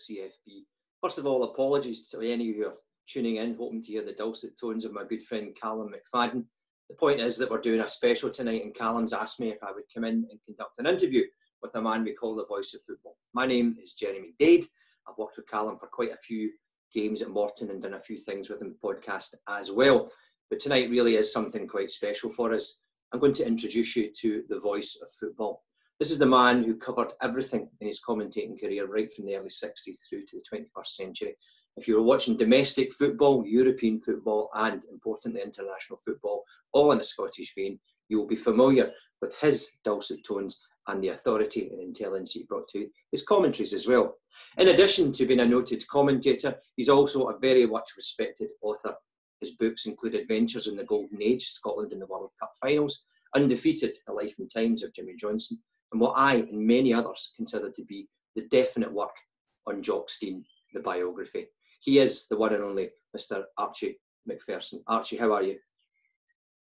CFB. First of all, apologies to any of you tuning in, hoping to hear the dulcet tones of my good friend Callum McFadden. The point is that we're doing a special tonight, and Callum's asked me if I would come in and conduct an interview with a man we call the voice of football. My name is Jeremy Dade. I've worked with Callum for quite a few games at Morton and done a few things with him podcast as well. But tonight really is something quite special for us. I'm going to introduce you to the voice of football. This is the man who covered everything in his commentating career, right from the early 60s through to the 21st century. If you were watching domestic football, European football, and importantly, international football, all in a Scottish vein, you will be familiar with his dulcet tones and the authority and intelligence he brought to his commentaries as well. In addition to being a noted commentator, he's also a very much respected author. His books include Adventures in the Golden Age, Scotland in the World Cup Finals, Undefeated, The Life and Times of Jimmy Johnstone, and what I and many others consider to be the definite work on Jock Stein, the biography. He is the one and only Mr. Archie Macpherson. Archie, how are you?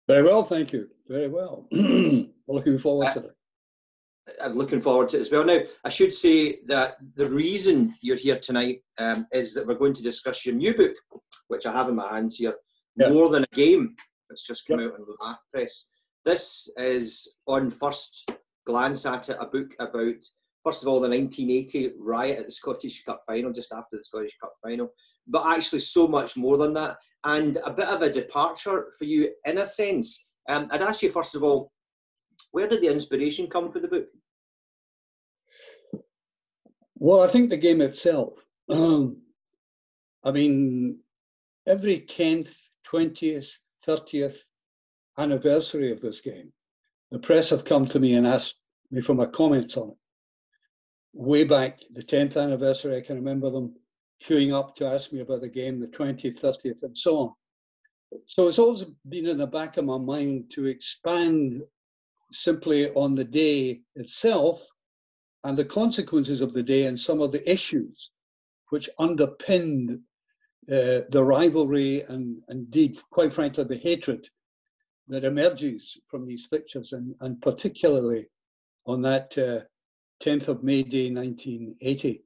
Very well, thank you. Very well. Looking forward to it. I'm looking forward to it as well. Now, I should say that the reason you're here tonight um, is that we're going to discuss your new book, which I have in my hands here, Yeah. More Than a Game. It's just come Yep. out in the Luath Press. This is, on first glance at it, a book about, first of all, the 1980 riot at the Scottish Cup final, just after the Scottish Cup final, but actually so much more than that, and a bit of a departure for you in a sense. Um, I'd ask you, first of all, where did the inspiration come for the book? Well, I think the game itself. Um, I mean, every 10th, 20th, 30th anniversary of this game, the press have come to me and asked me for my comments on it. Way back, the 10th anniversary, I can remember them queuing up to ask me about the game, the 20th, 30th, and so on. So it's always been in the back of my mind to expand simply on the day itself and the consequences of the day and some of the issues which underpinned uh, the rivalry and indeed, quite frankly, the hatred that emerges from these fixtures, and, and particularly on that uh, 10th of May Day 1980.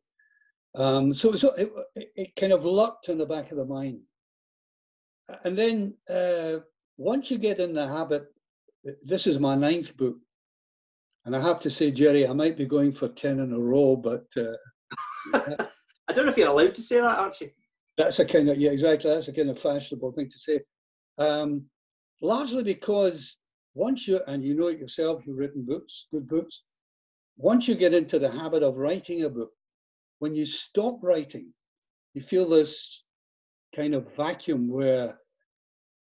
Um, so so it, it- kind of lurked in the back of the mind. And then uh, once you get in the habit, this is my ninth book, and I have to say, Jerry, I might be going for 10 in a row, but uh, I don't know if you're allowed to say that, Archie. that's a kind of, yeah, exactly, that's a kind of fashionable thing to say. Um, largely because once you, and you know it yourself, you've written books, good books, once you get into the habit of writing a book, when you stop writing, you feel this kind of vacuum where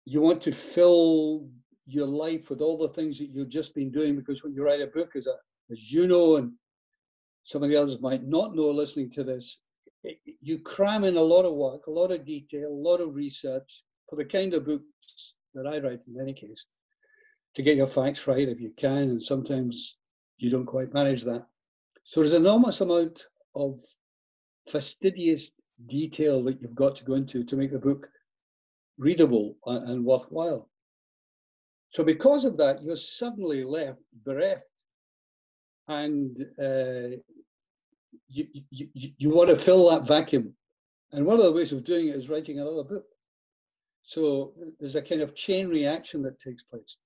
you want to fill your life with all the things that you've just been doing because when you write a book as a as you know and some of the others might not know listening to this it- you cram in a lot of work a lot of detail a lot of research for the kind of books that i write in any case to get your facts right if you can and sometimes you don't quite manage that so there's an enormous amount of fastidious detail that you've got to go into to make the book readable and worthwhile. So because of that, you're suddenly left bereft, and uh, you, you, you, want to fill that vacuum. And one of the ways of doing it is writing another book. So there's a kind of chain reaction that takes place.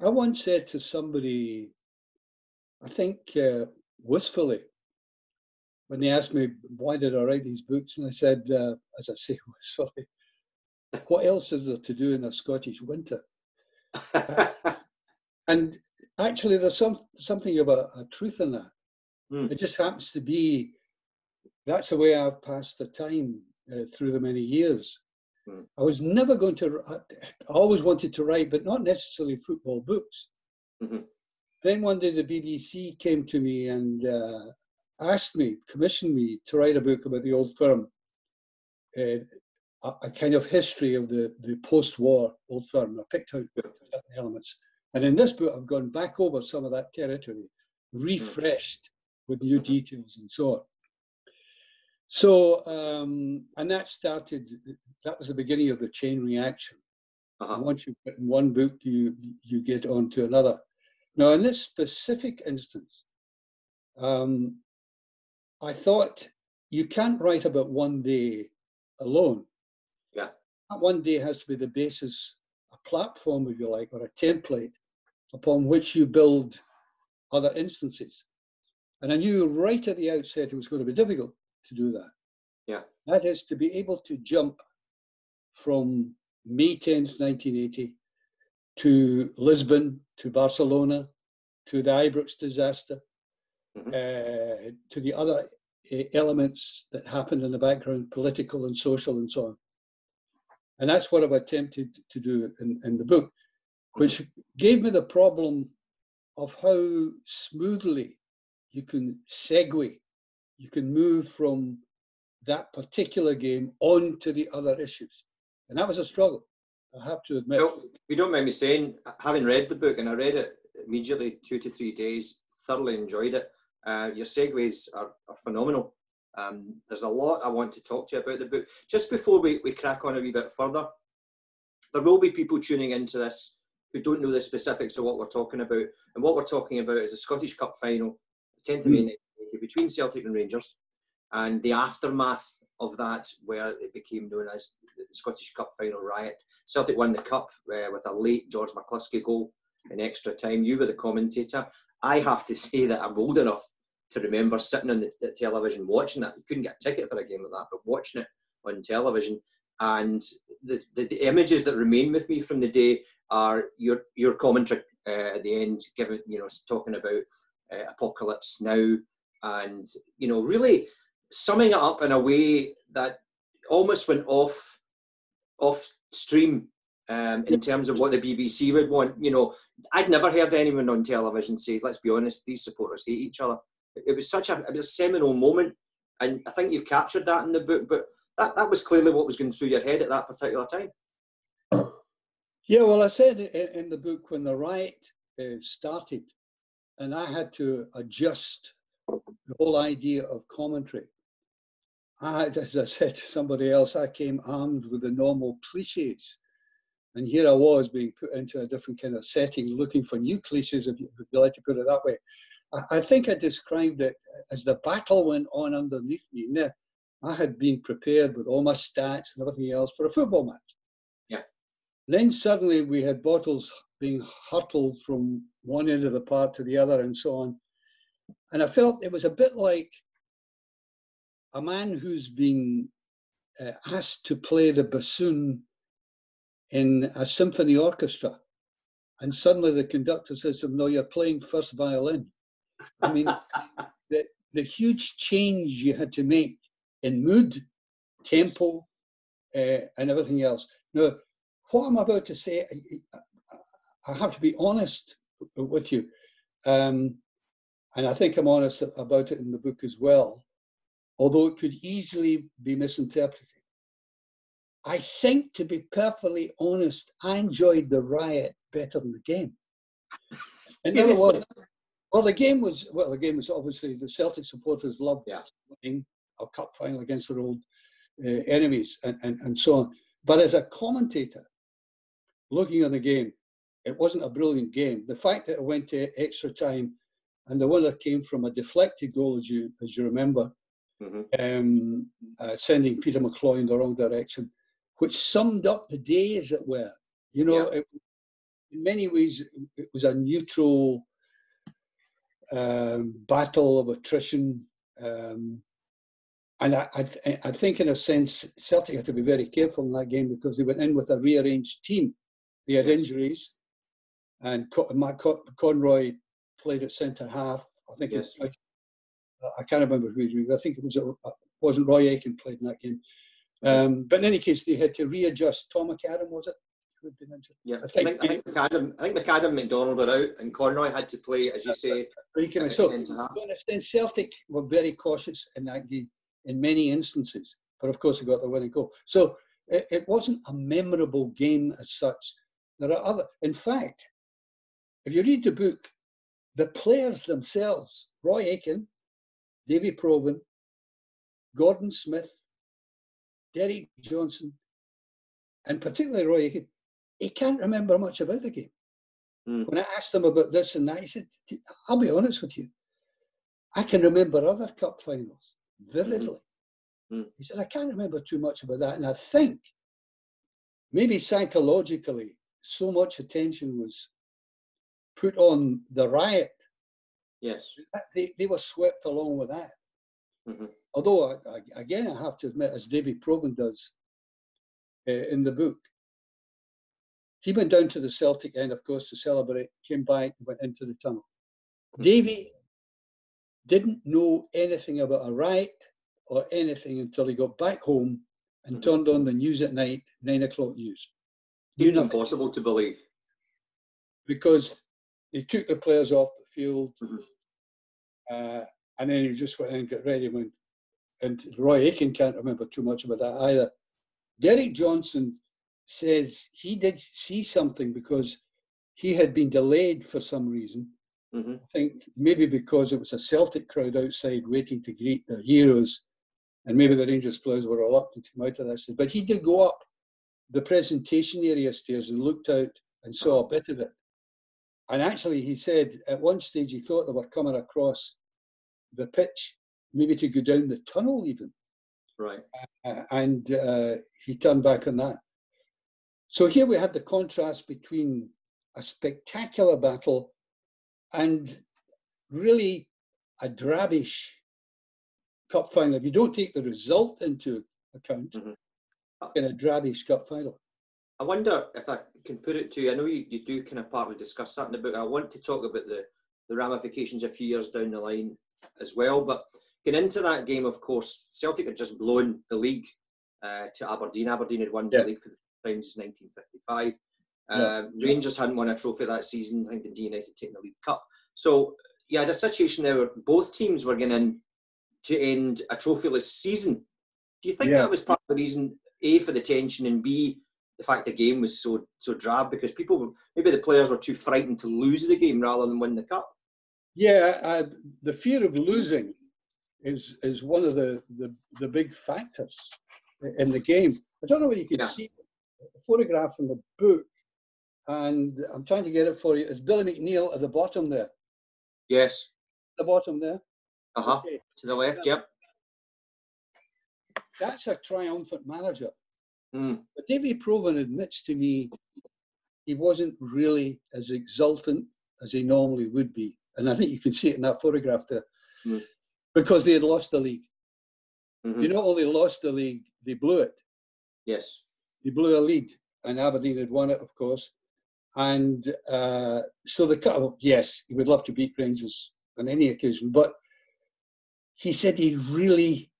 I once said to somebody, I think uh, wistfully, when they asked me why did I write these books, and I said, uh, as I say wistfully, what else is there to do in a Scottish winter? And actually, there's some something of a, a truth in that. Hmm. It just happens to be that's the way I've passed the time uh, through the many years. Mm. I was never going to. I always wanted to write, but not necessarily football books. Mhm. Then one day the BBC came to me and uh, asked me, commissioned me to write a book about the old firm, uh, a, a kind of history of the, the post-war old firm. I picked out certain elements, and in this book I've gone back over some of that territory, refreshed with new details and so on. So, um, and that started. That was the beginning of the chain reaction. Uh-huh. Once you've written one book, you you get on to another. Now, in this specific instance, um, I thought you can't write about one day alone. Yeah. That one day has to be the basis, a platform, if you like, or a template upon which you build other instances. And I knew right at the outset it was going to be difficult to do that. Yeah. That is to be able to jump from May 10th, 1980, to Lisbon, to Barcelona, to the Ibrox disaster, Mhm. uh, to the other uh, elements that happened in the background, political and social and so on. And that's what I've attempted to do in, in the book, which gave me the problem of how smoothly you can segue, you can move from that particular game on to the other issues. And that was a struggle, I have to admit. Well, you don't mind me saying, having read the book, and I read it immediately, two to three days, thoroughly enjoyed it. Uh, your segues are, are phenomenal. Um, there's a lot I want to talk to you about the book. Just before we, we crack on a wee bit further, there will be people tuning into this who don't know the specifics of what we're talking about. And what we're talking about is the Scottish Cup final, 10th of May 1980, between Celtic and Rangers, and the aftermath of that, where it became known as the Scottish Cup final riot. Celtic won the cup uh, with a late George McCluskey goal in extra time. You were the commentator. I have to say that I'm old enough to remember sitting on the, the television watching that. You couldn't get a ticket for a game like that, but watching it on television. And the, the, the images that remain with me from the day are your your commentary uh, at the end, giving you know talking about uh, apocalypse now, and you know really summing it up in a way that almost went off off stream um, in terms of what the BBC would want. You know, I'd never heard anyone on television say, "Let's be honest, these supporters hate each other." It, was such a it was a seminal moment, and I think you've captured that in the book. But that that was clearly what was going through your head at that particular time. Yeah, well, I said in, in the book when the riot uh, started, and I had to adjust the whole idea of commentary. I as I said to somebody else, I came armed with the normal cliches. And here I was being put into a different kind of setting, looking for new cliches, if you, like to put it that way. I, I think I described it as the battle went on underneath me. Now, I had been prepared with all my stats and everything else for a football match. Yeah. Then suddenly we had bottles being hurtled from one end of the park to the other and so on. And I felt it was a bit like a man who's been uh, asked to play the bassoon in a symphony orchestra. And suddenly the conductor says to him, No, you're playing first violin. I mean, the, the huge change you had to make in mood, tempo, uh, and everything else. Now, what I'm about to say, I, I have to be honest with you, um, and I think I'm honest about it in the book as well, although it could easily be misinterpreted. I think, to be perfectly honest, I enjoyed the riot better than the game. In other words, well, the game was well. The game was obviously the Celtic supporters loved Yeah. winning a cup final against their old uh, enemies and, and, and so on. But as a commentator, looking on the game, it wasn't a brilliant game. The fact that it went to extra time and the winner came from a deflected goal, as you as you remember, Mhm. um, uh, sending Peter McCloy in the wrong direction, which summed up the day, as it were. You know, it, in many ways, it was a neutral um, battle of attrition. Um, and I, I, th- I think, in a sense, Celtic had to be very careful in that game because they went in with a rearranged team. They had Yes. injuries, and Co- Matt Co- Conroy played at centre half. I think Yes. it uh, I can't remember who. he was. I think it was a, wasn't Roy Aitken played in that game. Um, but in any case, they had to readjust. Tom McAdam was it? Who'd been injured? Yeah, I think- I think McAdam, I think McAdam, McDonald were out, and Conroy had to play, as you say. But you can- so, centre half. to understand, Celtic were very cautious in that game in many instances, but of course they got the winning goal. So it, it wasn't a memorable game as such. There are other, in fact, if you read the book, the players themselves, Roy Aitken, Davy Provan, Gordon Smith, Derek Johnstone, and particularly Roy Aitken, he can't remember much about the game. Mm. When I asked him about this and that, he said, I'll be honest with you. I can remember other cup finals vividly. Mm. He said, I can't remember too much about that. And I think maybe psychologically, so much attention was put on the riot Yes. they, they were swept along with that. Mhm. Although, I, I- again, I have to admit, as David Provan does uh, in the book, he went down to the Celtic end, of course, to celebrate, came back, went into the tunnel. Mhm. Davy didn't know anything about a riot or anything until he got back home and Mhm. turned on the news at night, nine o'clock news. Nothing impossible to believe. because they took the players off the field, Mhm. uh, and then he just went and got ready. When and Roy Aitken can't remember too much about that either. Derek Johnstone says he did see something because he had been delayed for some reason. hmm I think maybe because it was a Celtic crowd outside waiting to greet their heroes, and maybe the Rangers players were reluctant to come out of that. But he did go up the presentation area stairs and looked out and saw a bit of it. And actually, he said at one stage he thought they were coming across the pitch, maybe to go down the tunnel even. Right. Uh, and uh, he turned back on that. So here we had the contrast between a spectacular battle and really a drabbish cup final. If you don't take the result into account, Mhm. in a drabbish cup final. I wonder if I can put it to you. I know you, you do kind of partly discuss that in the book. I want to talk about the, the ramifications a few years down the line as well. But getting into that game, of course, Celtic had just blown the league uh, to Aberdeen. Aberdeen had won Yeah. the league for the time since 1955. Yeah. Uh, Rangers hadn't won a trophy that season. I think the United taking the League Cup. So you had a situation there where both teams were going in to end a trophyless season. Do you think Yeah. that was part of the reason, A, for the tension, and B, the fact the game was so so drab because people were, maybe the players were too frightened to lose the game rather than win the cup. Yeah, uh, the fear of losing is is one of the, the, the big factors in the game. I don't know whether you can Yeah. see a photograph from the book, and I'm trying to get it for you. It's Billy McNeill at the bottom there. Yes. The bottom there. Uh huh. Okay. To the left. Yep. That's a triumphant manager. Mm. But Davy Provan admits to me he wasn't really as exultant as he normally would be. And I think you can see it in that photograph there. Mm. Because they had lost the league. Mhm. They not only lost the league, they blew it. Yes. They blew a lead, and Aberdeen had won it, of course. And uh, so the cut, yes, he would love to beat Rangers on any occasion, but he said he really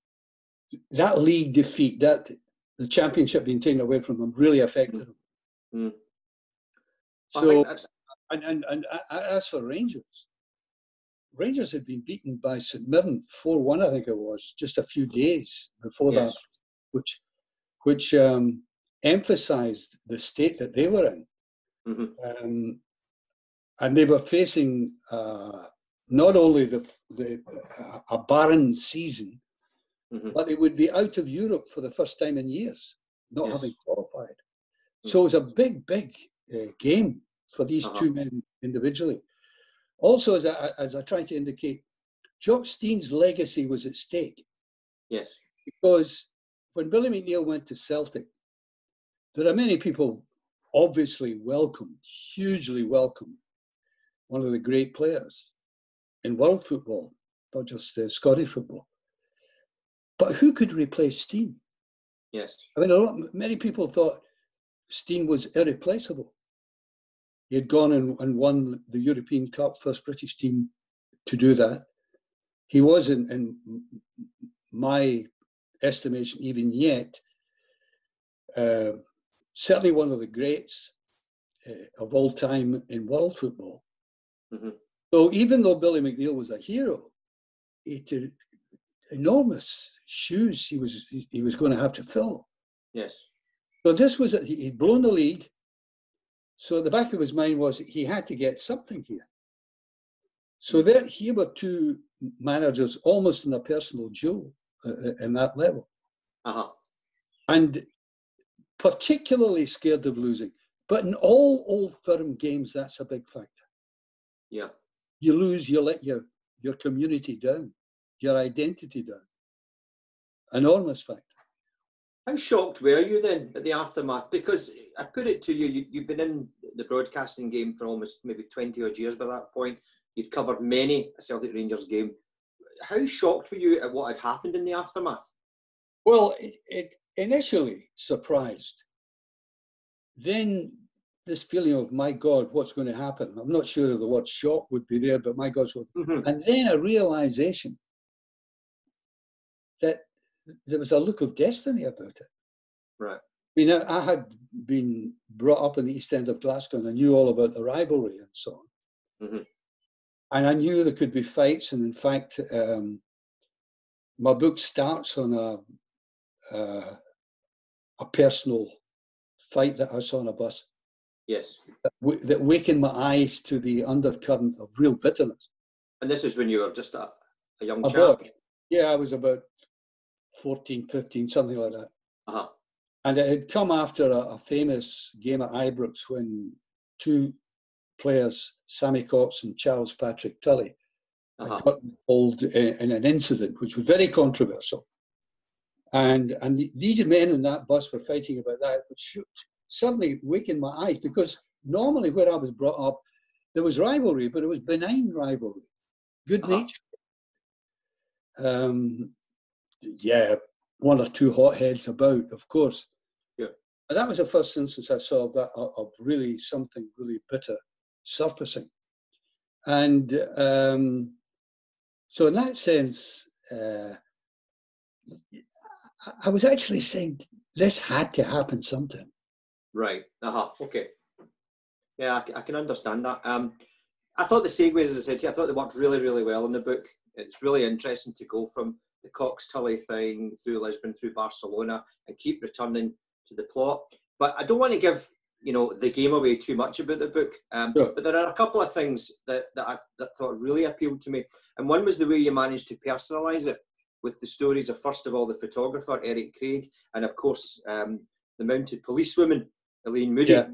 that league defeat, that the championship being taken away from them really affected them. Mm. I So, and, and, and as for Rangers, Rangers had been beaten by St Mirren 4 1, I think it was, just a few days before Yes. that, which, which um, emphasized the state that they were in. Mhm. Um, and they were facing uh, not only the, the uh, a barren season, Mhm. but they would be out of Europe for the first time in years, not Yes. having qualified. Mm. So it was a big, big uh, game for these Uh-huh. two men individually. Also, as I, as I tried to indicate, Jock Stein's legacy was at stake Yes. because when Billy McNeill went to Celtic, there are many people obviously welcome, hugely welcome, one of the great players in world football, not just uh, Scottish football. But who could replace Stein? Yes. I mean, a lot, many people thought Stein was irreplaceable. He had gone and, and won the European Cup, first British team to do that. He was, in, in my estimation, even yet, uh, certainly one of the greats uh, of all time in world football. Mhm. So even though Billy McNeill was a hero, he enormous shoes he was he was going to have to fill. Yes. So this was he- he'd blown the lead. So the back of his mind was he had to get something here. So there here were two managers almost in a personal duel uh, uh, in that level, Uh huh. and particularly scared of losing. But in all old firm games, that's a big factor. Yeah. You lose, you let your your community down, your identity down. Enormous factor. How shocked were you then at the aftermath? Because I put it to you, you you've been in the broadcasting game for almost maybe 20 odd years by that point. You'd covered many a Celtic Rangers game. How shocked were you at what had happened in the aftermath? Well, it, it initially surprised. Then this feeling of my God, what's going to happen? I'm not sure if the word shock would be there, but my God, what? Mhm. And then a realization that there was a look of destiny about it. Right. I mean, I, had been brought up in the East End of Glasgow and I knew all about the rivalry and so on. Mhm. And I knew there could be fights. And in fact, um, my book starts on a, uh, a personal fight that I saw on a bus Yes. that, w- that wakened my eyes to the undercurrent of real bitterness. And this is when you were just a, a young About, chap. yeah, I was about 14, 15, something like that. Uh-huh. And it had come after a, a famous game at Ibrox when two players, Sammy Cox and Charles Patrick Tully, Uh-huh. got involved in, in an incident which was very controversial. And, and the- these men in that bus were fighting about that, which suddenly wakened my eyes because normally where I was brought up, there was rivalry, but it was benign rivalry, good Uh-huh. nature. Um, yeah, one or two hotheads about, of course. Yeah. But that was the first instance I saw of that of really something really bitter surfacing. And um, so, in that sense, uh, I- I was actually saying this had to happen sometime. Right. Uh-huh. Okay. Yeah, I can understand that. Um, I thought the segues, as I said to you, I thought they worked really, really well in the book. It's really interesting to go from the Cox Tully thing through Lisbon, through Barcelona, and keep returning to the plot. But I don't want to give you know the game away too much about the book. Um, Sure. But there are a couple of things that, that I that thought really appealed to me, and one was the way you managed to personalise it with the stories of first of all the photographer Eric Craig, and of course um, the mounted policewoman Elaine Moody. Yeah.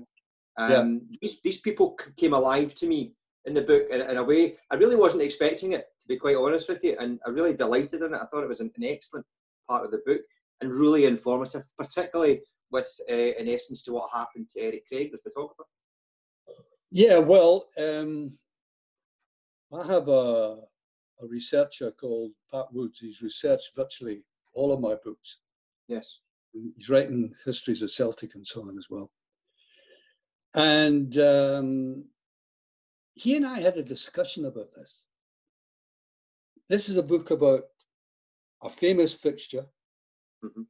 Um, these, these people came alive to me in the book in, in a way I really wasn't expecting it, be quite honest with you, and I really delighted in it. I thought it was an, an excellent part of the book and really informative, particularly with, uh, in essence, to what happened to Eric Craig, the photographer. Yeah, well, um, I have a, a researcher called Pat Woods. He's researched virtually all of my books. Yes. He's writing histories of Celtic and so on as well. And um, he and I had a discussion about this. This is a book about a famous fixture, Mhm.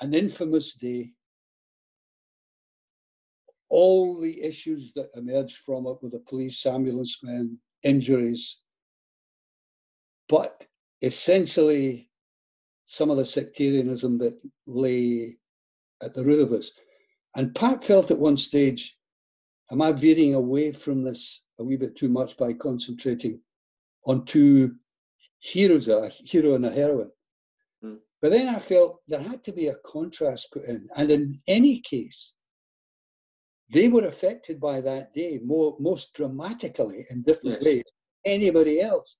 an infamous day, all the issues that emerged from it with the police, ambulance men, injuries, but essentially some of the sectarianism that lay at the root of this. And Pat felt at one stage, am I veering away from this a wee bit too much by concentrating on two heroes, are a hero and a heroine? Hmm. But then I felt there had to be a contrast put in. And in any case, they were affected by that day more, most dramatically in different Yes. ways than anybody else.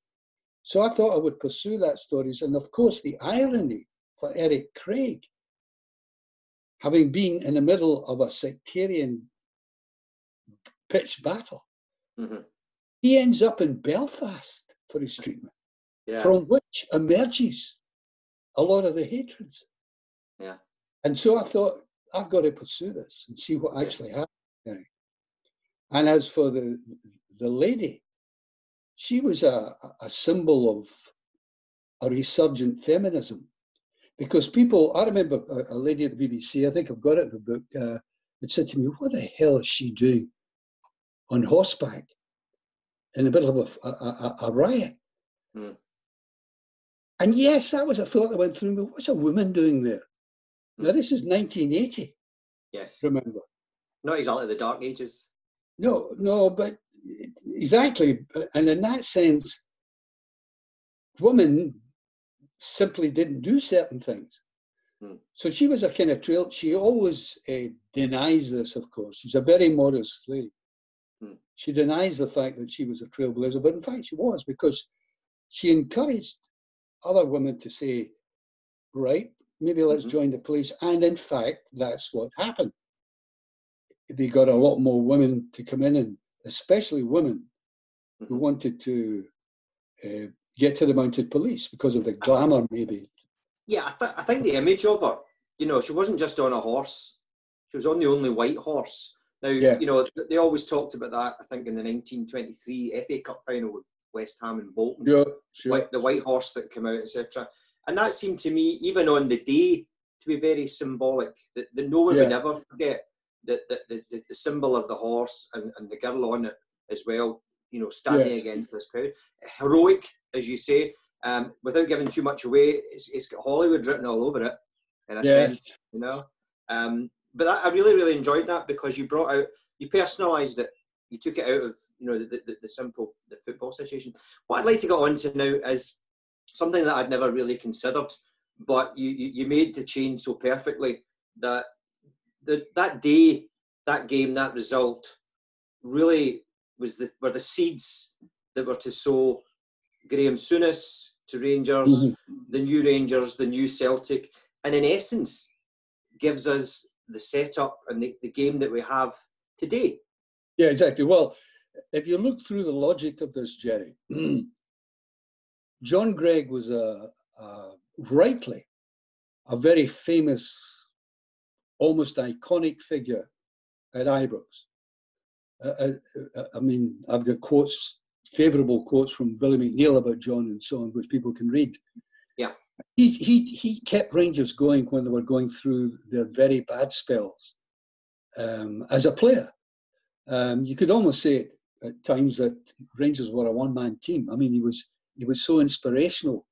So I thought I would pursue that stories. And of course, the irony for Eric Craig, having been in the middle of a sectarian pitched battle, Mhm. he ends up in Belfast for his treatment, Yeah. from which emerges a lot of the hatreds. Yeah. And so I thought, I've got to pursue this and see what actually happened. And as for the the lady, she was a, a symbol of a resurgent feminism. because people, I remember a, a lady at the BBC, I think I've got it in the book, uh, had said to me, What the hell is she doing on horseback in the middle of a, a, a, a riot? Mm. And yes, that was a thought that went through me. What's a woman doing there? Now, Mm. this is 1980, Yes. remember? Not exactly the dark ages. No, no, but exactly. And in that sense, women simply didn't do certain things. Hmm. So she was a kind of trail. She always uh, denies this, of course. She's a very modest lady. Hmm. She denies the fact that she was a trailblazer, but in fact she was because she encouraged other women to say, right, maybe let's Mhm. join the police. And in fact, that's what happened. They got a lot more women to come in, and especially women who Mhm. wanted to uh, get to the mounted police because of the glamour, maybe. Yeah, I, th- I think the image of her, you know, she wasn't just on a horse. She was on the only white horse. Now, Yeah. you know, they always talked about that, I think, in the 1923 FA Cup final with West Ham and Bolton. Sure, sure. White, the white horse that came out, etc. And that seemed to me, even on the day, to be very symbolic. That, that no one would ever forget that the, the, the, symbol of the horse and, and the girl on it as well, you know, standing against this crowd. Heroic, as you say, um, without giving too much away, it's, it's got Hollywood written all over it, in a Yes. sense, you know. Um, but that, I really, really enjoyed that because you brought out, you personalised it. You took it out of, you know, the, the, the simple, the football situation. What I'd like to get on to now is something that I'd never really considered, but you, you, you made the change so perfectly that the, that day, that game, that result really was the, were the seeds that were to sow Graeme Souness to Rangers, Mhm. the new Rangers, the new Celtic, and in essence gives us the setup and the, the game that we have today. Yeah, exactly. Well, if you look through the logic of this, Jerry, John Greig was a, a rightly a very famous, almost iconic figure at Ibrox. Uh, uh, I mean, I've got quotes, favourable quotes from Billy McNeill about John and so on, which people can read. Yeah. He, he, he kept Rangers going when they were going through their very bad spells um, as a player. Um, you could almost say at, at times that Rangers were a one-man team. I mean, he was he was so inspirational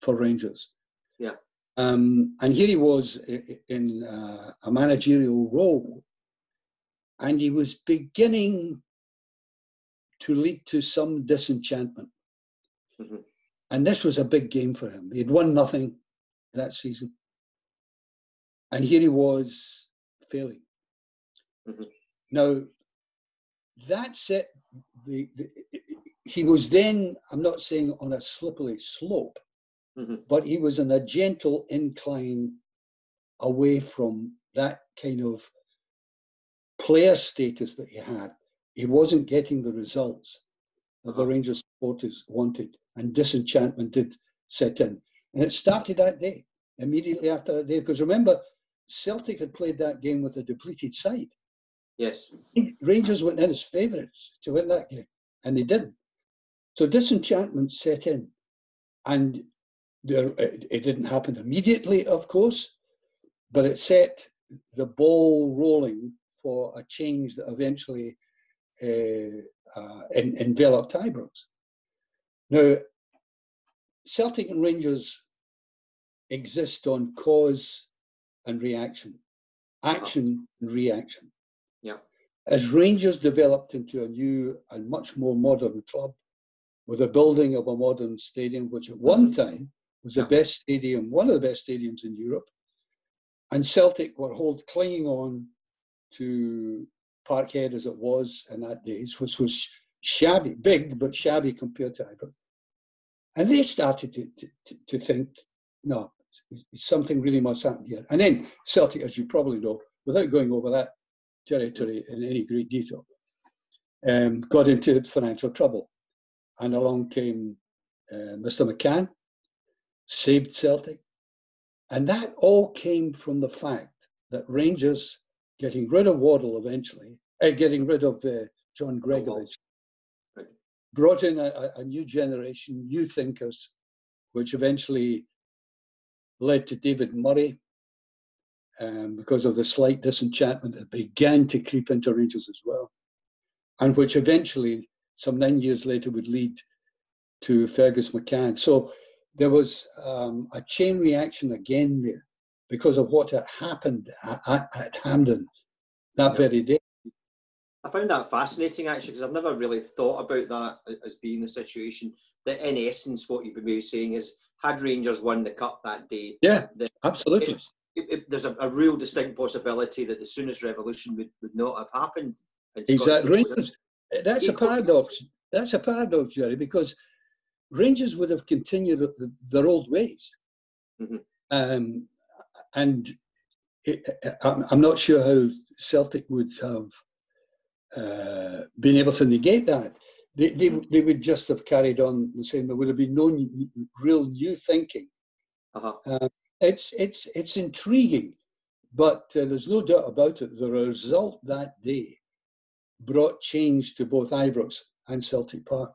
for Rangers. Yeah. Um, and here he was in uh, a managerial role, and he was beginning to lead to some disenchantment. Mhm. And this was a big game for him. He'd won nothing that season, and here he was failing. Mhm. Now, that set the, the he was then i'm not saying on a slippery slope Mhm. but he was on a gentle incline away from that kind of player status that he had he wasn't getting the results that the Uh-huh. rangers supporters wanted and disenchantment did set in and it started that day immediately after that day because remember celtic had played that game with a depleted side Yes. Rangers went in as favourites to win that game, and they didn't. So disenchantment set in, and there, it, it didn't happen immediately, of course, but it set the ball rolling for a change that eventually uh, uh, en- enveloped Ibrox. Now, Celtic and Rangers exist on cause and reaction, action and reaction. As Rangers developed into a new and much more modern club with a building of a modern stadium, which at one time was the. Best stadium, one of the best stadiums in Europe, and Celtic were hold clinging on to Parkhead as it was in that days, which was shabby, big but shabby compared to Ibrox. And they started to, to, to, think, no, something really must happen here. And then Celtic, as you probably know, without going over that territory in any great detail, um, got into financial trouble. And along came uh, Mr. McCann, saved Celtic. And that all came from the fact that Rangers getting rid of Waddle eventually, uh, getting rid of uh, John Gregovich, Right. brought in a- a new generation, new thinkers, which eventually led to David Murray um, because of the slight disenchantment that began to creep into Rangers as well, and which eventually, some nine years later, would lead to Fergus McCann. So there was um, a chain reaction again there because of what had happened at, at, Hampden that very day. I found that fascinating actually because I've never really thought about that as being the situation. That in essence, what you've been saying is, had Rangers won the cup that day, Yeah, the, absolutely. It, it, there's a, a, real distinct possibility that the Souness revolution would, would not have happened. Exactly. Rangers, that's a paradox. That's a paradox, Jerry, because Rangers would have continued their old ways. Mm-hmm. Um, and it, I'm not sure how Celtic would have uh, been able to negate that. They, they, mm-hmm. they would just have carried on the same. There would have been no new, real new thinking. Uh-huh. Uh, it's it's it's intriguing, but uh, there's no doubt about it. The result that day brought change to both Ibrox and Celtic Park.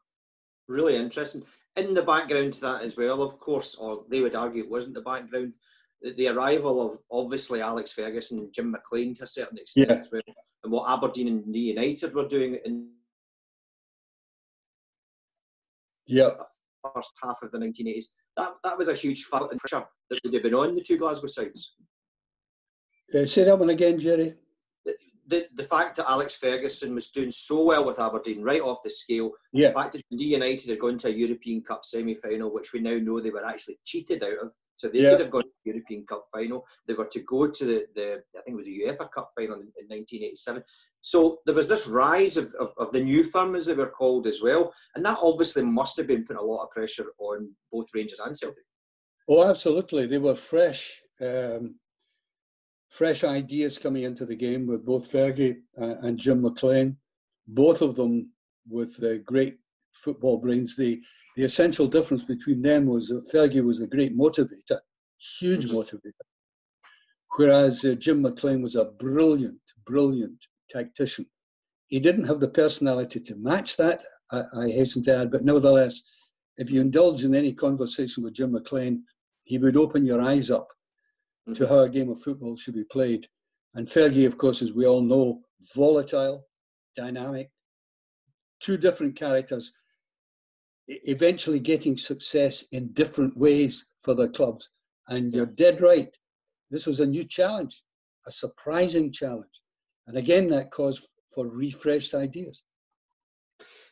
Really interesting. In the background to that as well, of course, or they would argue it wasn't the background. The arrival of obviously Alex Ferguson and Jim McLean to a certain extent yeah. as well, and what Aberdeen and United were doing in yep. first half of the 1980s that, that was a huge fault and pressure that would have been on the two Glasgow sides. Uh, say that one again, Jerry the, the fact that Alex Ferguson was doing so well with Aberdeen right off the scale, yeah. the fact that Dundee United had gone to a European Cup semi final, which we now know they were actually cheated out of. So they yeah. could have gone to the European Cup final. They were to go to the, the I think it was the UEFA Cup final in, in 1987. So there was this rise of, of, of, the new firm, as they were called, as well. And that obviously must have been putting a lot of pressure on both Rangers and Celtic. Oh, absolutely. They were fresh. Um, fresh ideas coming into the game with both Fergie uh, and Jim McLean, both of them with uh, great football brains. The, the essential difference between them was that Fergie was a great motivator, huge mm-hmm. motivator, whereas uh, Jim McLean was a brilliant, brilliant tactician. He didn't have the personality to match that, I, I hasten to add, but nevertheless, if you indulge in any conversation with Jim McLean, he would open your eyes up to how a game of football should be played. And Fergie, of course, as we all know, volatile, dynamic, two different characters, eventually getting success in different ways for their clubs. And you're dead right. This was a new challenge, a surprising challenge. And again, that caused for refreshed ideas.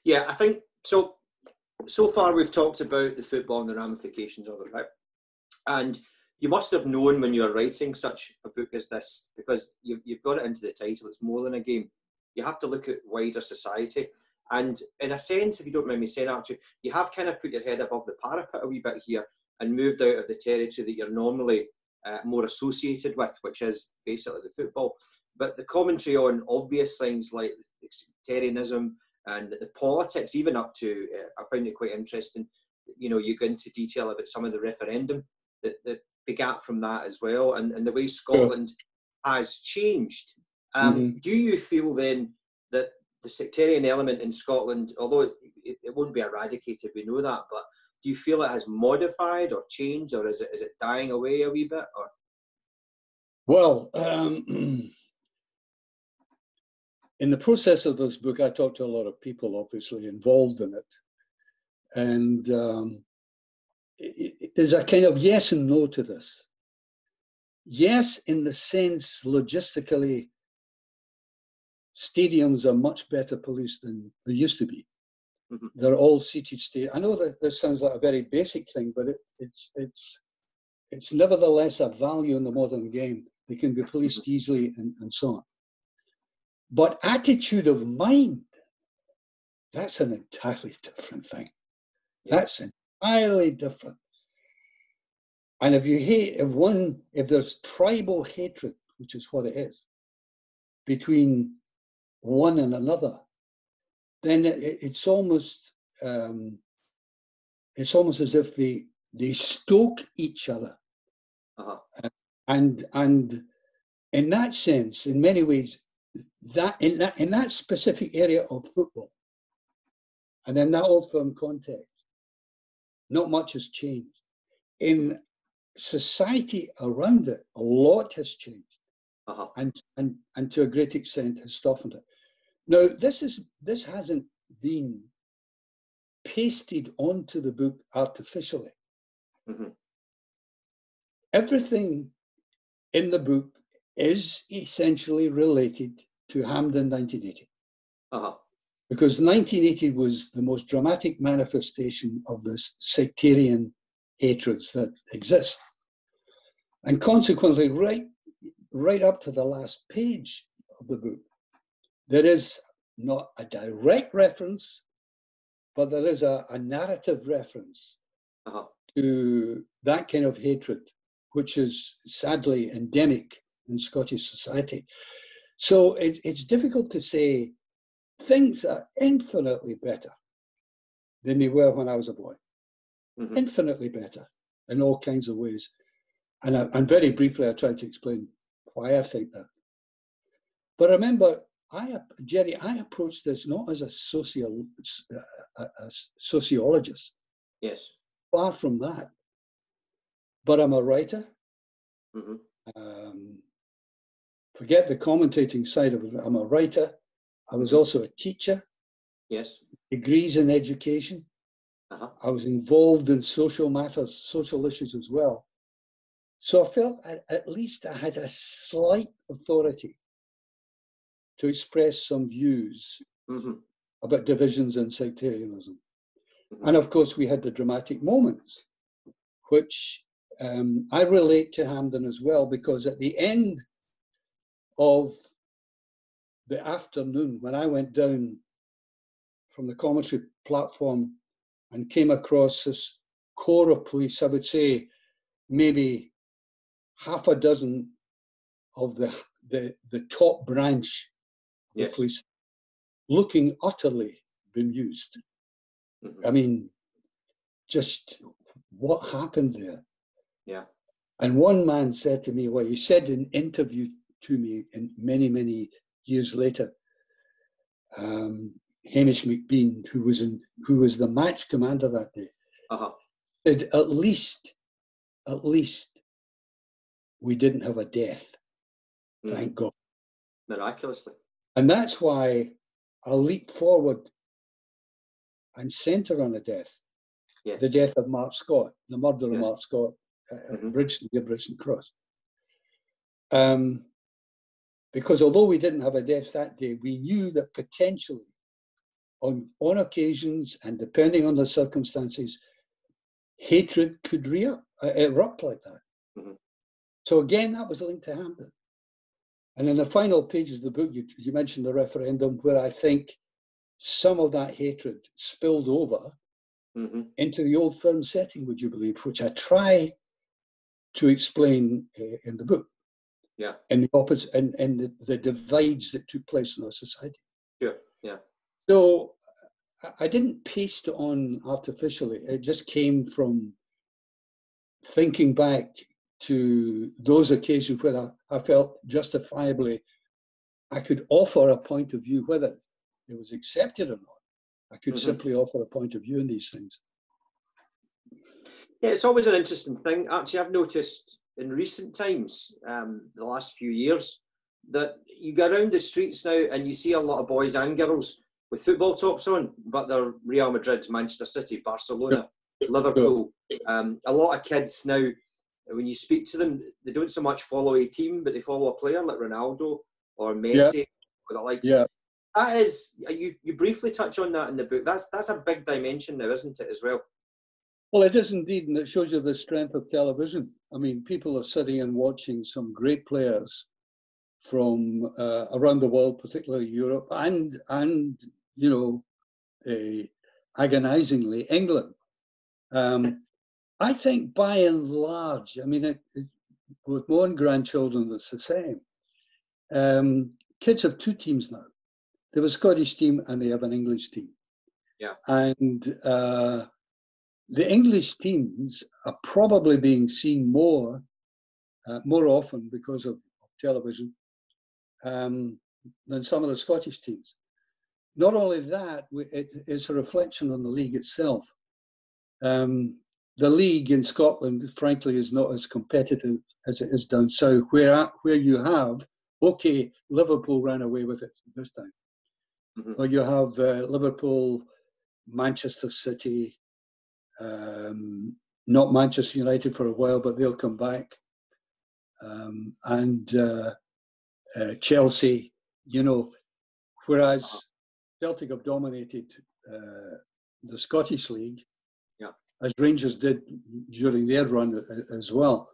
Yeah, I think so. So far, we've talked about the football and the ramifications of it, right? And you must have known when you were writing such a book as this because you've, you've got it into the title. It's more than a game. You have to look at wider society. And in a sense if you don't mind me saying actually you have kind of put your head above the parapet a wee bit here and moved out of the territory that you're normally uh, more associated with which is basically the football. But the commentary on obvious things like sectarianism and the politics even up to uh, i found it quite interesting you know you go into detail about some of the referendum that, that begat from that as well, and, and the way Scotland has changed. Um, mm-hmm. Do you feel then that the sectarian element in Scotland, although it, it, it, won't be eradicated, we know that, but do you feel it has modified or changed, or is it is it dying away a wee bit? Or well, um, in the process of this book, I talked to a lot of people, obviously involved in it, and um, there's a kind of yes and no to this. Yes, in the sense logistically, stadiums are much better policed than they used to be. Mm-hmm. They're all seated stadiums. I know that this sounds like a very basic thing, but it, it's it's it's nevertheless a value in the modern game. They can be policed mm-hmm. easily and, and so on. But attitude of mind, that's an entirely different thing. Yeah. That's entirely different. And if you hate, if one, if there's tribal hatred, which is what it is, between one and another, then it, it's almost, um, it's almost as if they they stoke each other, uh-huh. and and in that sense, in many ways, that in that in that specific area of football, and in that old firm context, not much has changed. In society around it, a lot has changed, Uh-huh. and and and to a great extent has softened it. Now, this is this hasn't been pasted onto the book artificially. Mhm. Everything in the book is essentially related to Hampden 1980 Uh-huh. Because 1980 was the most dramatic manifestation of this sectarian hatreds that exist. And consequently, right, right up to the last page of the book, there is not a direct reference, but there is a, a narrative reference Uh-huh. to that kind of hatred, which is sadly endemic in Scottish society. So it, it's difficult to say things are infinitely better than they were when I was a boy. Mhm. Infinitely better in all kinds of ways. And, I, and very briefly, I tried to explain why I think that. But remember, I, Jerry, I approached this not as a, socio, a, a- a sociologist, Yes. far from that. But I'm a writer. hmm Um, forget the commentating side of it. I'm a writer. I was also a teacher, Yes. degrees in education. Uh-huh. I was involved in social matters, social issues as well. So I felt at, at least I had a slight authority to express some views hmm about divisions and sectarianism. Mhm. And of course, we had the dramatic moments, which um, I relate to Hampden as well, because at the end of the afternoon, when I went down from the commentary platform and came across this corps of police, I would say maybe half a dozen of the, the, the top branch of Yes. the police looking utterly bemused. Mhm. I mean, just what happened there? Yeah. And one man said to me, well, he said in interview to me in many, many years later, um, Hamish McBean, who was in who was the match commander that day, Uh-huh. said at least, at least we didn't have a death, Mhm. thank God. Miraculously. And that's why I leap forward and centre on a death. Yes. the death of Mark Scott, the murder of Mark Scott at Mhm. Bridgeton, near Bridgeton Cross. Um, because although we didn't have a death that day, we knew that potentially, on, on occasions and depending on the circumstances, hatred could re- uh, erupt like that. Mhm. So again, that was linked to Hampden. And in the final pages of the book, you, you mentioned the referendum, where I think some of that hatred spilled over hmm into the old firm setting, would you believe, which I try to explain uh, in the book. Yeah. And the opposite, and, and the, the divides that took place in our society. Sure. Yeah. So I- didn't paste it on artificially. It just came from thinking back to those occasions where I, I felt justifiably I could offer a point of view, whether it was accepted or not. I could Mhm. simply offer a point of view in these things. Yeah, it's always an interesting thing. Actually, I've noticed in recent times, um, the last few years, that you go around the streets now and you see a lot of boys and girls with football tops on, but they're Real Madrid, Manchester City, Barcelona, Liverpool. Um, a lot of kids now, when you speak to them, they don't so much follow a team, but they follow a player like Ronaldo or Messi or the likes. Yeah. That is, you, you briefly touch on that in the book. That's that's a big dimension now, isn't it, as well? Well, it is indeed, and it shows you the strength of television. I mean, people are sitting and watching some great players from uh, around the world, particularly Europe, and and you know, uh, agonizingly England. Um, I think by and large, I mean, it, it, with my own grandchildren, it's the same. Um, kids have two teams now. They have a Scottish team and they have an English team. Yeah. And uh, the English teams are probably being seen more, uh, more often because of, of television um, than some of the Scottish teams. Not only that, it, it's a reflection on the league itself. Um, the league in Scotland, frankly, is not as competitive as it is down south, where where you have okay, Liverpool ran away with it this time, Mhm. but you have uh, Liverpool, Manchester City, um, not Manchester United for a while, but they'll come back, um, and uh, uh, Chelsea. You know, whereas Celtic have dominated uh, the Scottish League, Yeah. as Rangers did during their run as well.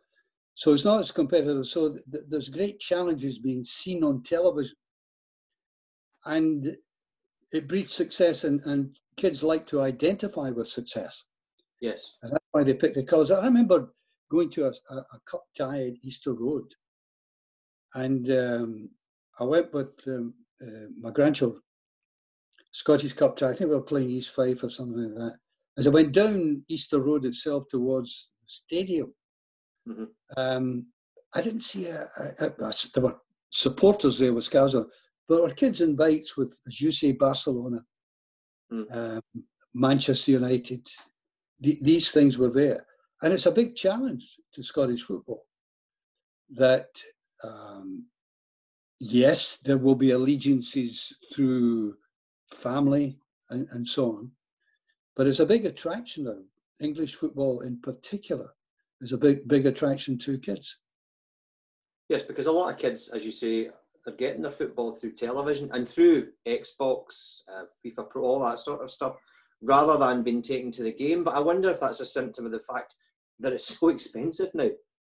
So it's not as competitive. So th- th- there's great challenges being seen on television, and it breeds success, and, and kids like to identify with success, Yes. and that's why they pick the colours. I remember going to a, a, a cup tie at Easter Road, and um, I went with um, uh, my grandchildren, Scottish Cup tie. I think we were playing East Fife or something like that. As I went down Easter Road itself towards the stadium, Mhm. um, I didn't see a, a, a- There were supporters there with scarves on, but there were kids in bikes with, as you say, Barcelona, Mm. um, Manchester United. The, these things were there, and it's a big challenge to Scottish football. That um, yes, there will be allegiances through family and, and so on, but it's a big attraction of English football in particular is a big big attraction to kids. Yes, because a lot of kids, as you say, are getting their football through television and through Xbox, uh, FIFA Pro, all that sort of stuff, rather than being taken to the game. But I wonder if that's a symptom of the fact that it's so expensive now,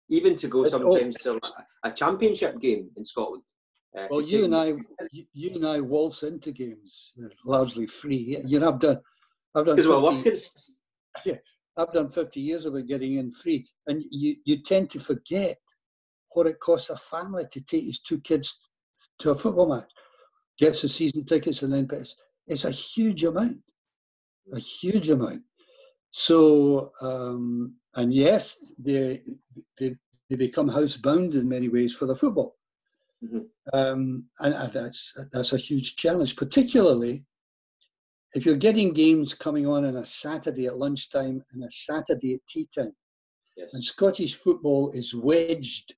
even to go sometimes to a- championship game in Scotland. uh, Well, you and I, you, and I waltz into games they're largely free. You know, I've done, I've done, because we're 50 working. I've done 50 years of it getting in free, and you, you tend to forget what it costs a family to take his two kids to a football match, gets the season tickets, and then pays. It's a huge amount, a huge amount. So, um, and yes, they, they they become housebound in many ways for the football, Mhm. um, and uh, that's that's a huge challenge, particularly if you're getting games coming on on a Saturday at lunchtime and a Saturday at tea time, Yes. and Scottish football is wedged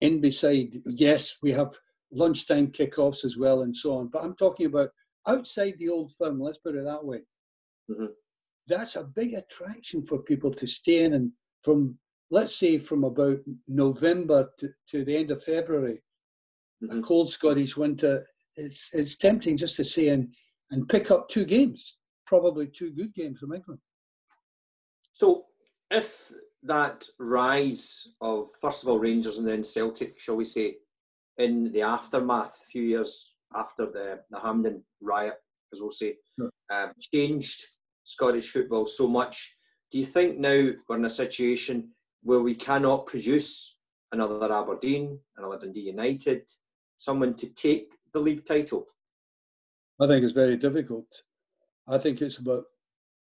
in beside. Yes, we have lunchtime kickoffs as well and so on, but I'm talking about outside the old firm. Let's put it that way. Mhm. That's a big attraction for people to stay in, and from let's say from about November to, to the end of February, a Mhm. cold Scottish winter. It's it's tempting just to stay in and pick up two games, probably two good games from England. So, if that rise of first of all Rangers and then Celtic, shall we say, in the aftermath, a few years after the, the Hampden riot, as we'll say, Sure. um, changed Scottish football so much, do you think now we're in a situation where we cannot produce another Aberdeen, another Dundee United, someone to take the league title? I think it's very difficult. I think it's about.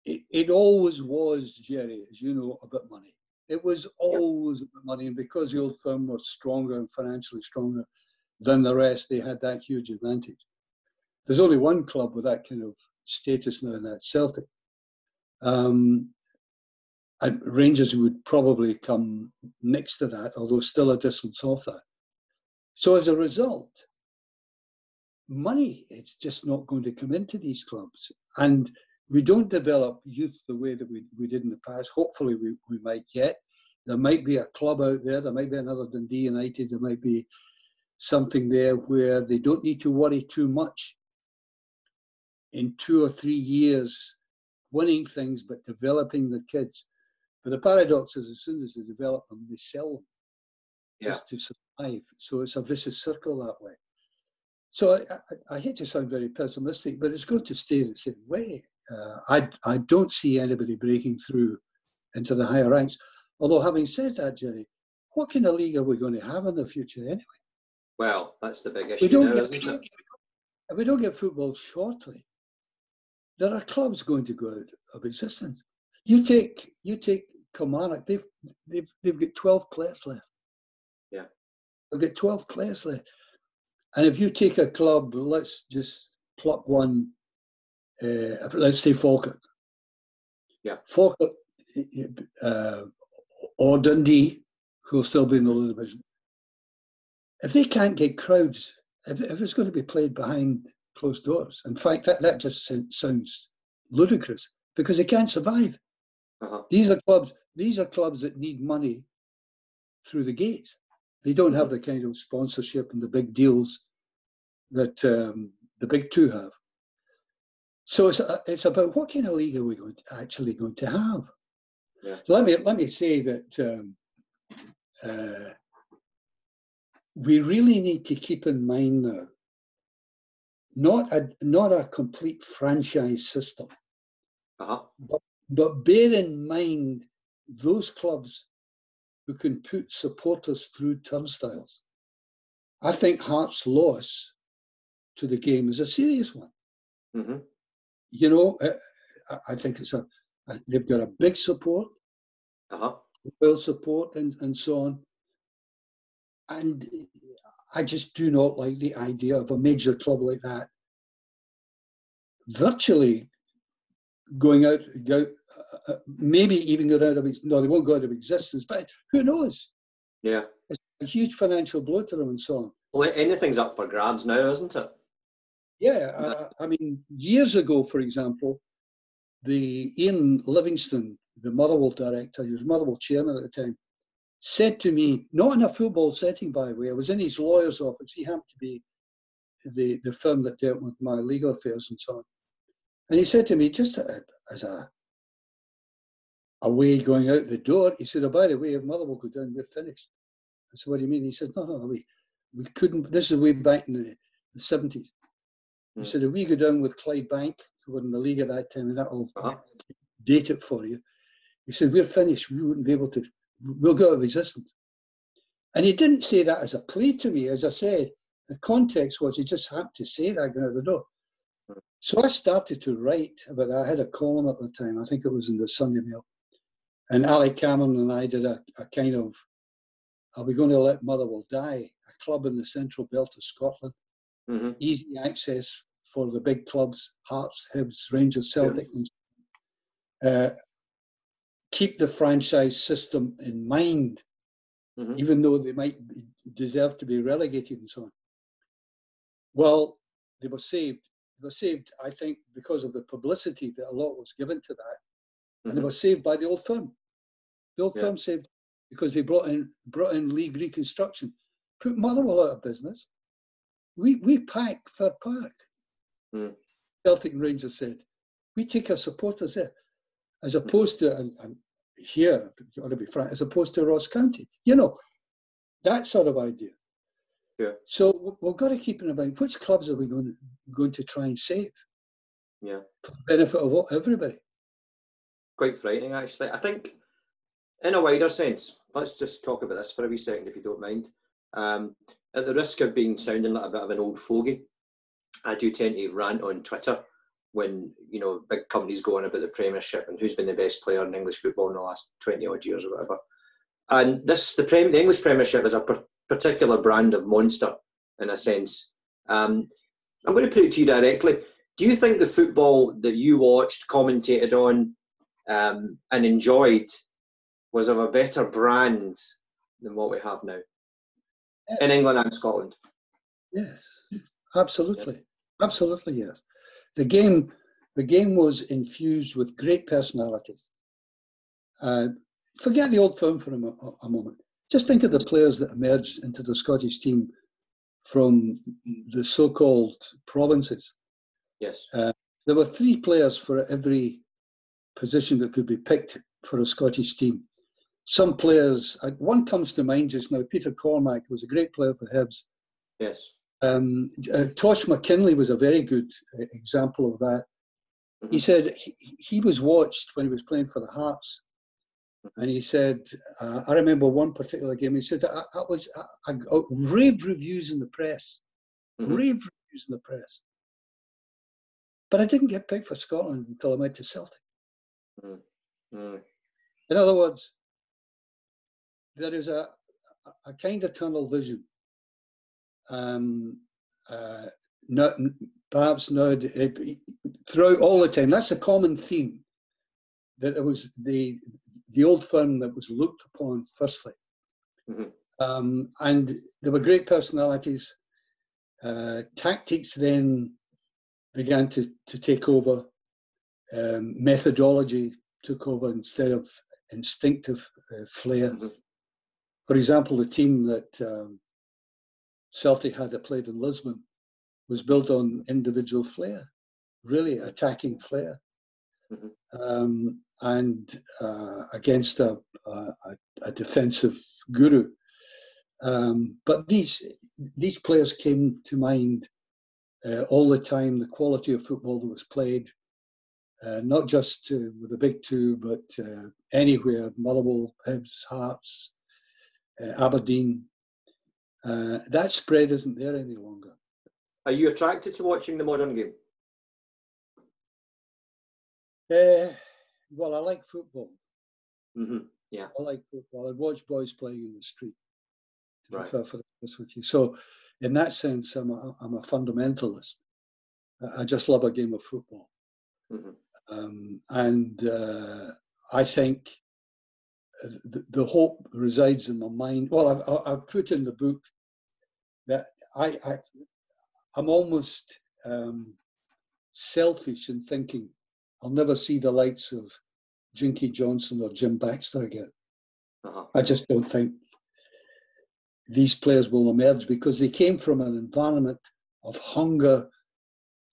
It, it always was, Jerry, as you know, about money. It was always about money, and because the old firm was stronger and financially stronger than the rest, they had that huge advantage. There's only one club with that kind of status now, and that's Celtic. Um, and Rangers would probably come next to that, although still a distance off that. So as a result, money is just not going to come into these clubs. And we don't develop youth the way that we, we did in the past. Hopefully, we, we might get. There might be a club out there, there might be another Dundee United, there might be something there where they don't need to worry too much in two or three years winning things, but developing the kids. But the paradox is as soon as they develop them, they sell them Yeah. just to survive. So it's a vicious circle that way. So I, I, I hate to sound very pessimistic, but it's going to stay the same way. Uh, I, I don't see anybody breaking through into the higher ranks. Although, having said that, Jerry, what kind of league are we going to have in the future anyway? Well, that's the big We issue don't now, get, isn't it? if we don't get football shortly, there are clubs going to go out of existence. You take you take Kilmarnock, they've they've they've got twelve players left. Yeah. They've got twelve players left. And if you take a club, let's just pluck one, uh, let's say Falkirk. Yeah. Falkirk, uh, or Dundee, who will still be in the lower division, if they can't get crowds, if, if it's going to be played behind closed doors, in fact, that, that just sounds ludicrous because they can't survive. Uh-huh. These are clubs. These are clubs that need money through the gates. They don't have the kind of sponsorship and the big deals that um, the big two have. So it's uh, it's about what kind of league are we going to, actually going to have? Yeah. Let me let me say that um, uh, we really need to keep in mind now not a not a complete franchise system, Uh-huh. but, but bear in mind those clubs who can put supporters through turnstiles. I think Hearts' loss to the game is a serious one. hmm You know, uh, I- I think it's a a- they've got a big support, Uh-huh. well support, and and so on. And I just do not like the idea of a major club like that virtually going out, go, uh, uh, maybe even go out of no, they won't go out of existence, but who knows? Yeah. It's a huge financial blow to them and so on. Well, anything's up for grabs now, isn't it? Yeah, I, I mean, years ago, for example, the Ian Livingston, the Motherwell director, he was Motherwell chairman at the time, said to me, not in a football setting, by the way, I was in his lawyer's office. He happened to be the, the firm that dealt with my legal affairs and so on. And he said to me, just as a, a way going out the door, he said, oh, by the way, if Motherwell go down, we're finished. I said, what do you mean? He said, no, no, we, we couldn't, this is way back in the, the 70s. He Mm. said, if we go down with Clydebank, who were in the league at that time, and that'll Uh-huh. date it for you. He said, we're finished. We wouldn't be able to, we'll go out of existence. And he didn't say that as a plea to me. As I said, the context was he just happened to say that going out the door. So I started to write about that. I had a column at the time. I think it was in the Sunday Mail. And Ali Cameron and I did a, a kind of, are we going to let Motherwell die? A club in the central belt of Scotland hmm easy access for the big clubs, Hearts, Hibs, Rangers, Celtic. and, Uh, keep the franchise system in mind, hmm even though they might be, deserve to be relegated and so on. Well, they were saved. They were saved, I think, because of the publicity that a lot was given to that, and they Mhm. were saved by the old firm. The old Yeah. firm saved because they brought in brought in league reconstruction, put Motherwell out of business. We we pack Fir Park. Mm. Celtic Rangers said, we take our supporters there, as opposed to and, and here, you ought to be frank, as opposed to Ross County. You know, that sort of idea. Yeah. So we- we've got to keep in mind which clubs are we going to, going to try and save Yeah. for the benefit of all- everybody. Quite frightening, actually. I think, in a wider sense, let's just talk about this for a wee second, if you don't mind. Um, at the risk of being sounding like a bit of an old fogey, I do tend to rant on Twitter when you know big companies go on about the Premiership and who's been the best player in English football in the last twenty odd years or whatever. And this, the, Prem, the English Premiership is a per- particular brand of monster in a sense. Um, I'm going to put it to you directly. Do you think the football that you watched, commentated on, um, and enjoyed was of a better brand than what we have now in England and Scotland? Yes, absolutely, absolutely yes. The game, the game was infused with great personalities. Uh, forget the old firm for a, a moment. Just think of the players that emerged into the Scottish team from the so-called provinces. Yes. There were three players for every position that could be picked for a Scottish team. Some players, uh, one comes to mind just now. Peter Cormack was a great player for Hibs. Yes. Um, uh, Tosh McKinlay was a very good uh, example of that. He Mhm. said he, he was watched when he was playing for the Hearts, and he said, uh, I remember one particular game. He said, I, I was I, I got rave reviews in the press, Mhm. rave reviews in the press, but I didn't get picked for Scotland until I went to Celtic. Mm. In other words, there is a- a kind of tunnel vision. Um, uh, not, perhaps now, throughout all the time. That's a common theme. that it was the the old firm that was looked upon firstly, Mhm. um, and there were great personalities. Uh, tactics then began to to take over. Um, methodology took over instead of instinctive uh, flair. Mhm. For example, the team that um, Celtic had that played in Lisbon was built on individual flair, really attacking flair, Mhm. um, and uh, against a, a, a defensive guru. Um, but these these players came to mind uh, all the time. The quality of football that was played, uh, not just uh, with the big two, but uh, anywhere Motherwell, Hibs, Hearts, uh, Aberdeen. Uh, that spread isn't there any longer. Are you attracted to watching the modern game? Uh, well, I like football. hmm I like football. I watch boys playing in the street. To Right. be perfectly honest with you, so in that sense, I'm a, I'm a fundamentalist. I- just love a game of football, hmm um, and uh, I think the, the hope resides in my mind. Well, I've, I've- I've put in the book that I, I I'm almost um, selfish in thinking I'll never see the likes of Jinky Johnstone or Jim Baxter again. Uh-huh. I just don't think these players will emerge because they came from an environment of hunger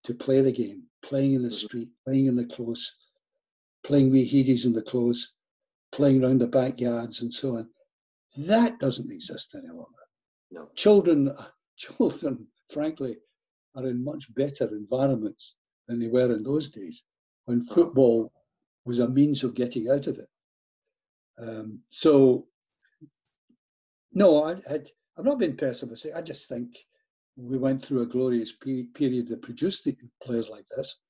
to play the game, playing in the Mhm. street, playing in the close, playing wee headies in the close, playing around the backyards and so on. That doesn't exist any longer. No. Children, children, frankly, are in much better environments than they were in those days when football was a means of getting out of it. Um, so, no, I, I'd, I've not been pessimistic. I just think we went through a glorious pe- period that produced the players like this,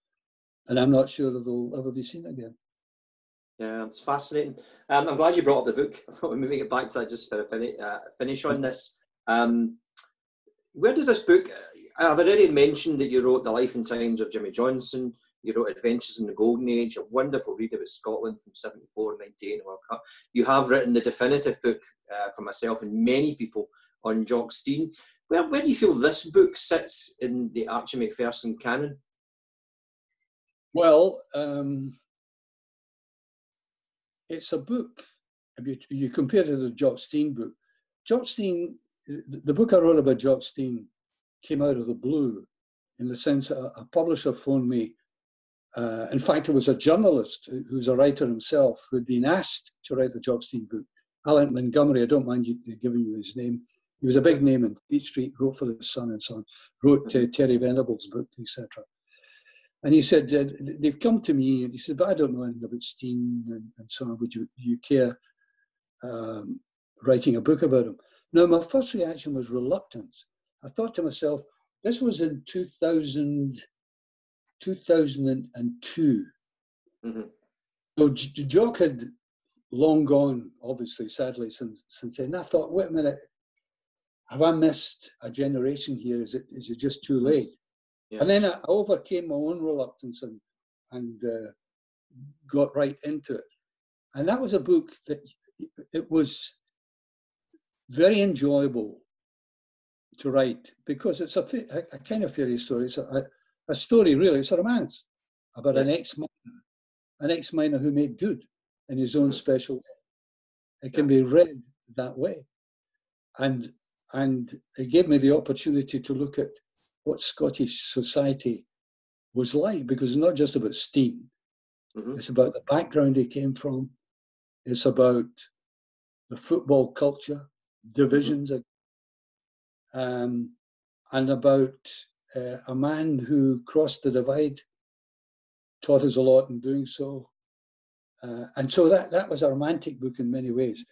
and I'm not sure that they'll ever be seen again. Yeah, it's fascinating. Um, I'm glad you brought up the book. I thought we maybe get back to that just for a finish, uh, finish on this. Um, where does this book? I've already mentioned that you wrote The Life and Times of Jimmy Johnstone. You wrote Adventures in the Golden Age, a wonderful read about Scotland from 74 98 World Cup. You have written the definitive book uh, for myself and many people on Jock Stein. Where, where do you feel this book sits in the Archie Macpherson canon? Well, um, it's a book. If you, you compare it to the Jock Stein book, Jock Stein, the book I wrote about Jock Stein came out of the blue in the sense a, a publisher phoned me. Uh, in fact, it was a journalist who- who's a writer himself who had been asked to write the Jock Stein book. Alan Montgomery, I don't mind you giving you his name. He was a big name in Fleet Street, wrote for the Sun and so on, wrote uh, Terry Venables' book, etc. And he said, uh, they've come to me, and he said, but I don't know anything about Stein and, and so on. Would you, you care um, writing a book about him? Now, my first reaction was reluctance. I thought to myself, this was in 2000, 2002. Mhm. So J- Jock had long gone, obviously, sadly, since, since then. I thought, wait a minute, have I missed a generation here? Is it, is it just too late? Yeah. And then I overcame my own reluctance and, and uh, got right into it. And that was a book that it was very enjoyable to write because it's a, a, kind of fairy story. It's a, a, story, really. It's a romance about an ex-miner, an ex-miner who made good in his own Mhm. special way. It can be read that way, and and it gave me the opportunity to look at what Scottish society was like because it's not just about Stein. Mhm. It's about the background he came from. It's about the football culture, divisions, um, and about uh, a man who crossed the divide, taught us a lot in doing so. Uh, and so that, that was a romantic book in many ways.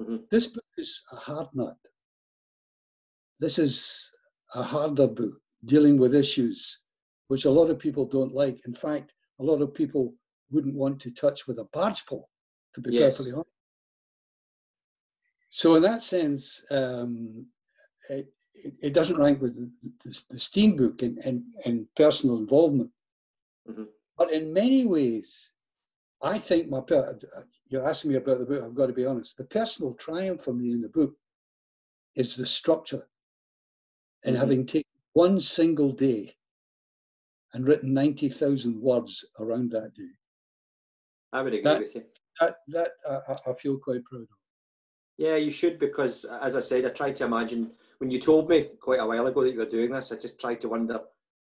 Mhm. This book is a hard nut. This is a harder book dealing with issues which a lot of people don't like. In fact, a lot of people wouldn't want to touch with a barge pole, to be Yes. perfectly honest. So in that sense, um, it, it, doesn't rank with the, the, Stein book in, in, in personal involvement. Mhm. But in many ways, I think my you're asking me about the book. I've got to be honest. The personal triumph for me in the book is the structure, and mm-hmm. having taken one single day and written ninety thousand words around that day. I would agree that, with you. That that I, I feel quite proud of. Yeah, you should because, uh, as I said, I tried to imagine when you told me quite a while ago that you were doing this. I just tried to wonder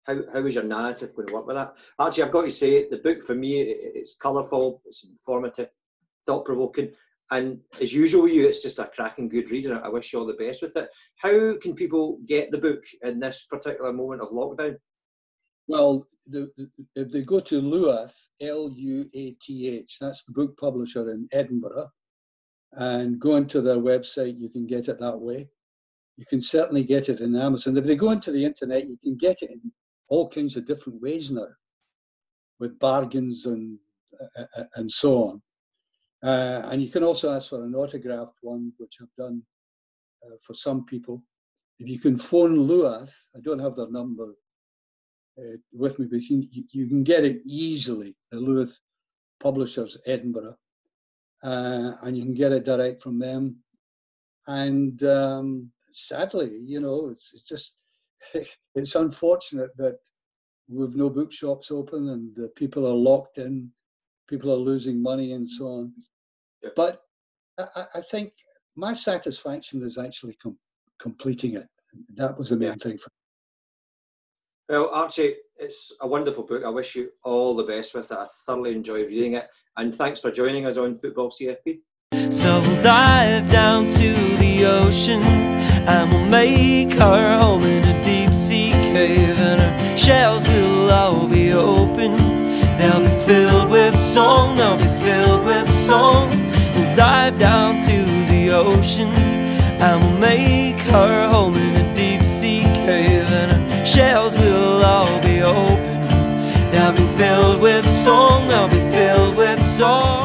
how how was your narrative going to work with that. Actually, I've got to say, the book for me it's colourful, it's informative, thought provoking, and as usual with you, it's just a cracking good read, and I wish you all the best with it. How can people get the book in this particular moment of lockdown? Well, the, if they go to Luath, L U A T H, that's the book publisher in Edinburgh, and go into their website, you can get it that way. You can certainly get it in Amazon. If they go into the internet, you can get it in all kinds of different ways now, with bargains and uh, uh and so on. Uh, and you can also ask for an autographed one, which I've done uh, for some people. If you can phone Luath, I don't have their number uh, with me, but you can, you can, get it easily. The Luath Publishers, Edinburgh, uh, and you can get it direct from them. And um, sadly, you know, it's, it's just it's unfortunate that we've no bookshops open and the people are locked in, people are losing money and so on. But I, I, think my satisfaction is actually com- completing it. That was the main yeah. thing for me. Well, Archie, it's a wonderful book. I wish you all the best with it. I thoroughly enjoy reading it. And thanks for joining us on Football CFP. So we'll dive down to the ocean and we'll make our home in a deep sea cave, and our shells will all be open. They'll be filled with song, they'll be filled with song We'll dive down to the ocean and we'll make her home in a deep sea cave and her shells will all open. They'll be filled with song they'll be filled with song